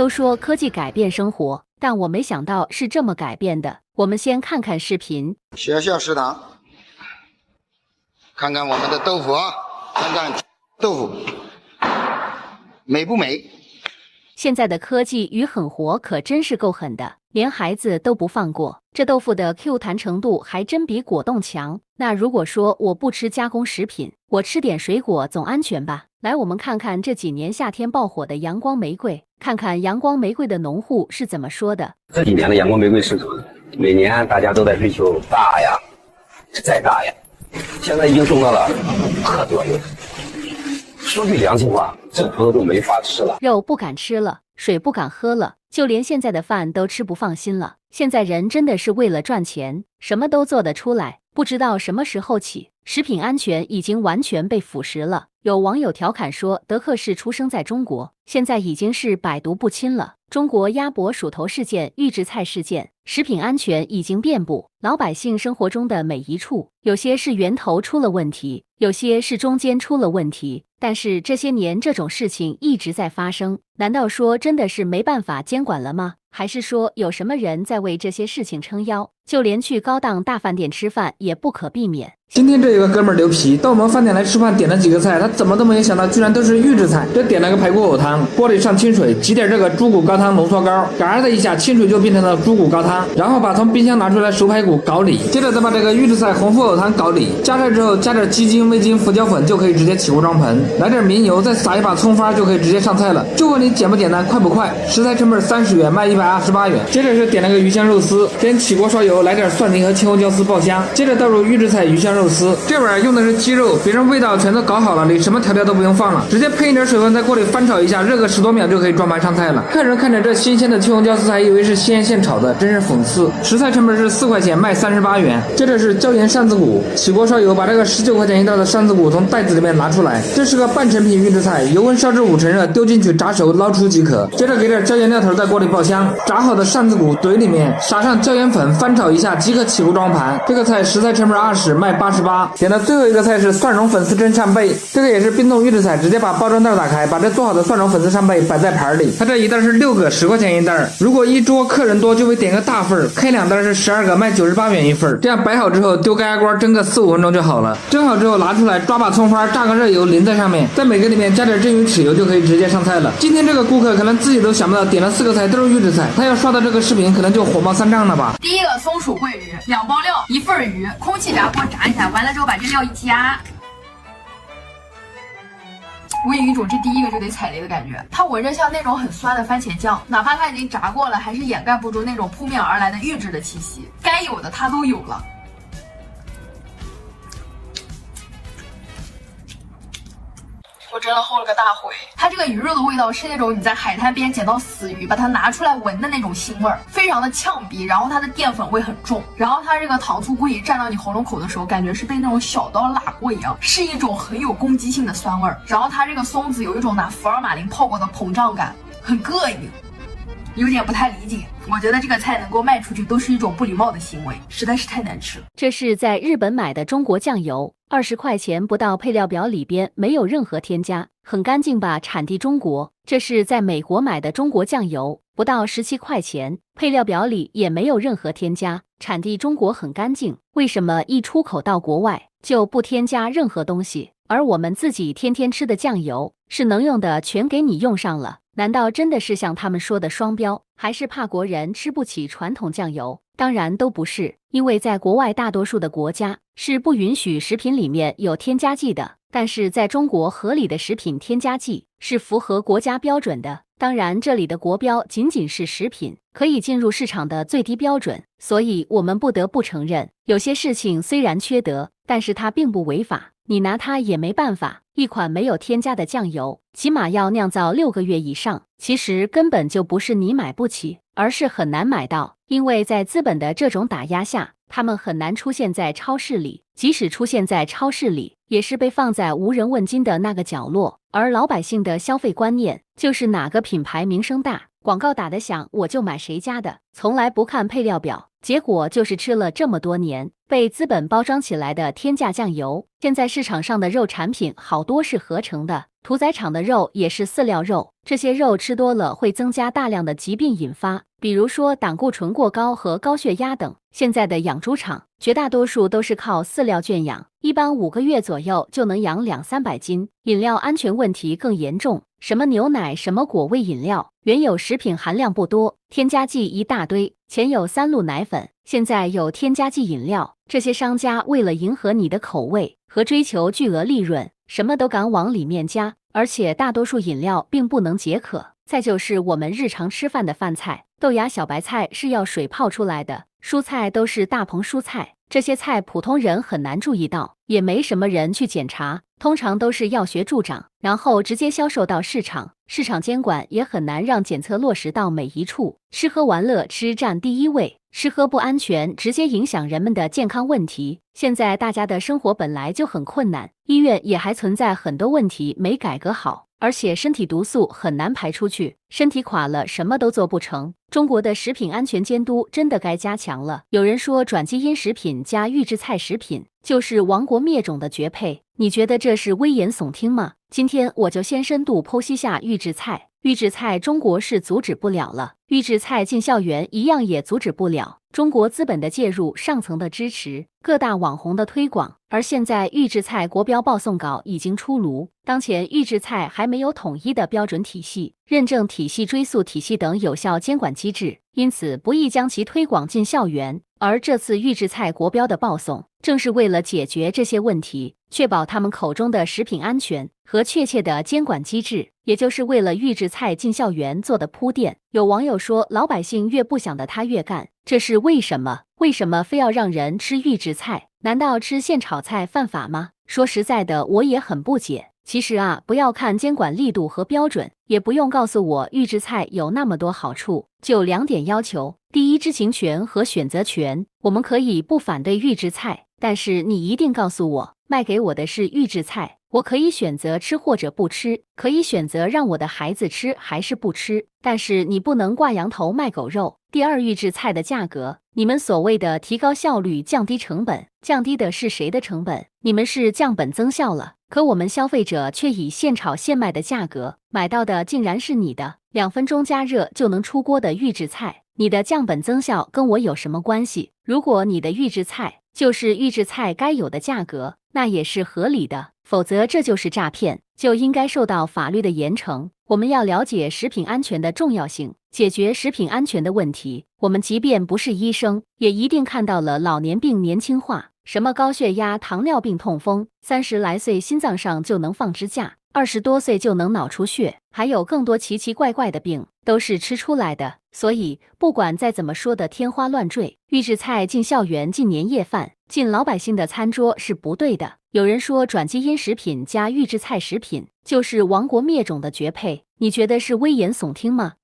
都说科技改变生活，但我没想到是这么改变的。我们先看看视频。学校食堂，看看我们的豆腐啊，看看豆腐美不美？现在的科技与狠活可真是够狠的，连孩子都不放过。这豆腐的 Q 弹程度还真比果冻强。那如果说我不吃加工食品，我吃点水果总安全吧？来，我们看看这几年夏天爆火的阳光玫瑰，看看阳光玫瑰的农户是怎么说的。这几年的阳光玫瑰市场，每年大家都在追求大呀，再大呀，现在已经种到了可多有。说句良心话，这葡萄都没法吃了，肉不敢吃了，水不敢喝了，就连现在的饭都吃不放心了。现在人真的是为了赚钱，什么都做得出来。不知道什么时候起，食品安全已经完全被腐蚀了。有网友调侃说，德克士出生在中国，现在已经是百毒不侵了。中国鸭脖鼠头事件、预制菜事件，食品安全已经遍布老百姓生活中的每一处。有些是源头出了问题，有些是中间出了问题。但是这些年这种事情一直在发生，难道说真的是没办法监管了吗？还是说有什么人在为这些事情撑腰？就连去高档大饭店吃饭也不可避免。今天这有个哥们儿牛皮到我们饭店来吃饭，点了几个菜，他怎么都没有想到，居然都是预制菜。这点了个排骨藕汤，锅里上清水，挤点这个猪骨高汤浓缩膏，嘎的一下，清水就变成了猪骨高汤。然后把从冰箱拿出来熟排骨搞里，接着再把这个预制菜红富藕汤搞里，加热之后加点鸡精、味精、胡椒粉就可以直接起锅装盆，来点明油，再撒一把葱花就可以直接上菜了。就问你简不简单，快不快？食材成本三十元，卖一百二十八元。接着是点了个鱼香肉丝，先起锅烧油，来点蒜泥和青红椒丝爆香，接着倒入预制菜鱼香肉丝，这碗用的是鸡肉，别人味道全都搞好了，你什么调料都不用放了，直接喷一点水分在锅里翻炒一下，热个十多秒就可以装盘上菜了。客人看着这新鲜的青红椒丝，还以为是现现炒的，真是讽刺。食材成本是四块钱，卖三十八元。接着是椒盐扇子骨，起锅烧油，把这个十九块钱一袋的扇子骨从袋子里面拿出来，这是个半成品预制菜，油温烧至五成热，丢进去炸熟，捞出即可。接着给点椒盐料头在锅里爆香，炸好的扇子骨怼里面，撒上椒盐粉，翻炒一下即可起锅装盘。这个菜食材成本二十，卖八十八。点的最后一个菜是蒜蓉粉丝蒸扇贝，这个也是冰冻预制菜，直接把包装袋打开，把这做好的蒜蓉粉丝扇贝摆在盘里。它这一袋是六个，十块钱一袋。如果一桌客人多，就会点个大份儿，开两袋是十二个，卖九十八元一份。这样摆好之后，丢高压锅蒸个四五分钟就好了。蒸好之后拿出来，抓把葱花，炸个热油淋在上面，在每个里面加点蒸鱼豉油，就可以直接上菜了。今天这个顾客可能自己都想不到，点了四个菜都是预制菜，他要刷到这个视频，可能就火冒三丈了吧。第一个松鼠桂鱼，两包料，一份鱼，空气炸锅炸一下，完了之后把这料一加。我有一种这第一个就得踩雷的感觉，它闻着像那种很酸的番茄酱，哪怕它已经炸过了，还是掩盖不住那种扑面而来的预制的气息，该有的它都有了。我真的后了个大悔，它这个鱼肉的味道是那种你在海滩边捡到死鱼，把它拿出来闻的那种腥味儿，非常的呛鼻。然后它的淀粉味很重，然后它这个糖醋桂鱼蘸到你喉咙口的时候，感觉是被那种小刀拉过一样，是一种很有攻击性的酸味儿。然后它这个松子有一种拿福尔马林泡过的膨胀感，很膈应，有点不太理解。我觉得这个菜能够卖出去，都是一种不礼貌的行为，实在是太难吃了。这是在日本买的中国酱油。二十块钱不到，配料表里边没有任何添加，很干净吧？产地中国。这是在美国买的中国酱油，不到十七块钱，配料表里也没有任何添加，产地中国，很干净。为什么一出口到国外就不添加任何东西？而我们自己天天吃的酱油是能用的，全给你用上了？难道真的是像他们说的双标，还是怕国人吃不起传统酱油？当然都不是，因为在国外大多数的国家是不允许食品里面有添加剂的，但是在中国合理的食品添加剂是符合国家标准的。当然，这里的国标仅仅是食品可以进入市场的最低标准，所以我们不得不承认，有些事情虽然缺德，但是它并不违法，你拿它也没办法。一款没有添加的酱油，起码要酿造六个月以上，其实根本就不是你买不起，而是很难买到。因为在资本的这种打压下，他们很难出现在超市里，即使出现在超市里，也是被放在无人问津的那个角落。而老百姓的消费观念就是哪个品牌名声大，广告打得响，我就买谁家的，从来不看配料表。结果就是吃了这么多年被资本包装起来的天价酱油。现在市场上的肉产品好多是合成的，屠宰场的肉也是饲料肉，这些肉吃多了会增加大量的疾病引发，比如说胆固醇过高和高血压等。现在的养猪场绝大多数都是靠饲料圈养，一般五个月左右就能养两三百斤。饮料安全问题更严重，什么牛奶、什么果味饮料，原有食品含量不多，添加剂一大堆。前有三鹿奶粉，现在有添加剂饮料。这些商家为了迎合你的口味和追求巨额利润，什么都敢往里面加，而且大多数饮料并不能解渴。再就是我们日常吃饭的饭菜，豆芽小白菜是要水泡出来的，蔬菜都是大棚蔬菜，这些菜普通人很难注意到，也没什么人去检查，通常都是药学助长，然后直接销售到市场。市场监管也很难让检测落实到每一处，吃喝玩乐吃占第一位，吃喝不安全，直接影响人们的健康问题。现在大家的生活本来就很困难，医院也还存在很多问题没改革好，而且身体毒素很难排出去，身体垮了什么都做不成。中国的食品安全监督真的该加强了。有人说转基因食品加预制菜食品就是亡国灭种的绝配，你觉得这是危言耸听吗？今天我就先深度剖析下预制菜。预制菜中国是阻止不了了，预制菜进校园一样也阻止不了。中国资本的介入，上层的支持，各大网红的推广，而现在预制菜国标报送稿已经出炉。当前预制菜还没有统一的标准体系、认证体系、追溯体系等有效监管机制，因此不易将其推广进校园。而这次预制菜国标的报送，正是为了解决这些问题，确保他们口中的食品安全和确切的监管机制，也就是为了预制菜进校园做的铺垫。有网友说，老百姓越不想的他越干，这是为什么？为什么非要让人吃预制菜？难道吃现炒菜犯法吗？说实在的，我也很不解。其实啊，不要看监管力度和标准，也不用告诉我预制菜有那么多好处，就两点要求：第一，知情权和选择权。我们可以不反对预制菜，但是你一定告诉我，卖给我的是预制菜。我可以选择吃或者不吃，可以选择让我的孩子吃还是不吃，但是你不能挂羊头卖狗肉。第二，预制菜的价格，你们所谓的提高效率、降低成本，降低的是谁的成本？你们是降本增效了，可我们消费者却以现炒现卖的价格买到的，竟然是你的两分钟加热就能出锅的预制菜。你的降本增效跟我有什么关系？如果你的预制菜就是预制菜该有的价格，那也是合理的。否则，这就是诈骗，就应该受到法律的严惩。我们要了解食品安全的重要性，解决食品安全的问题。我们即便不是医生，也一定看到了老年病年轻化，什么高血压、糖尿病、痛风，三十来岁心脏上就能放支架，二十多岁就能脑出血，还有更多奇奇怪怪的病，都是吃出来的。所以，不管再怎么说的天花乱坠，预制菜进校园、进年夜饭、进老百姓的餐桌是不对的。有人说转基因食品加预制菜食品就是亡国灭种的绝配，你觉得是危言耸听吗？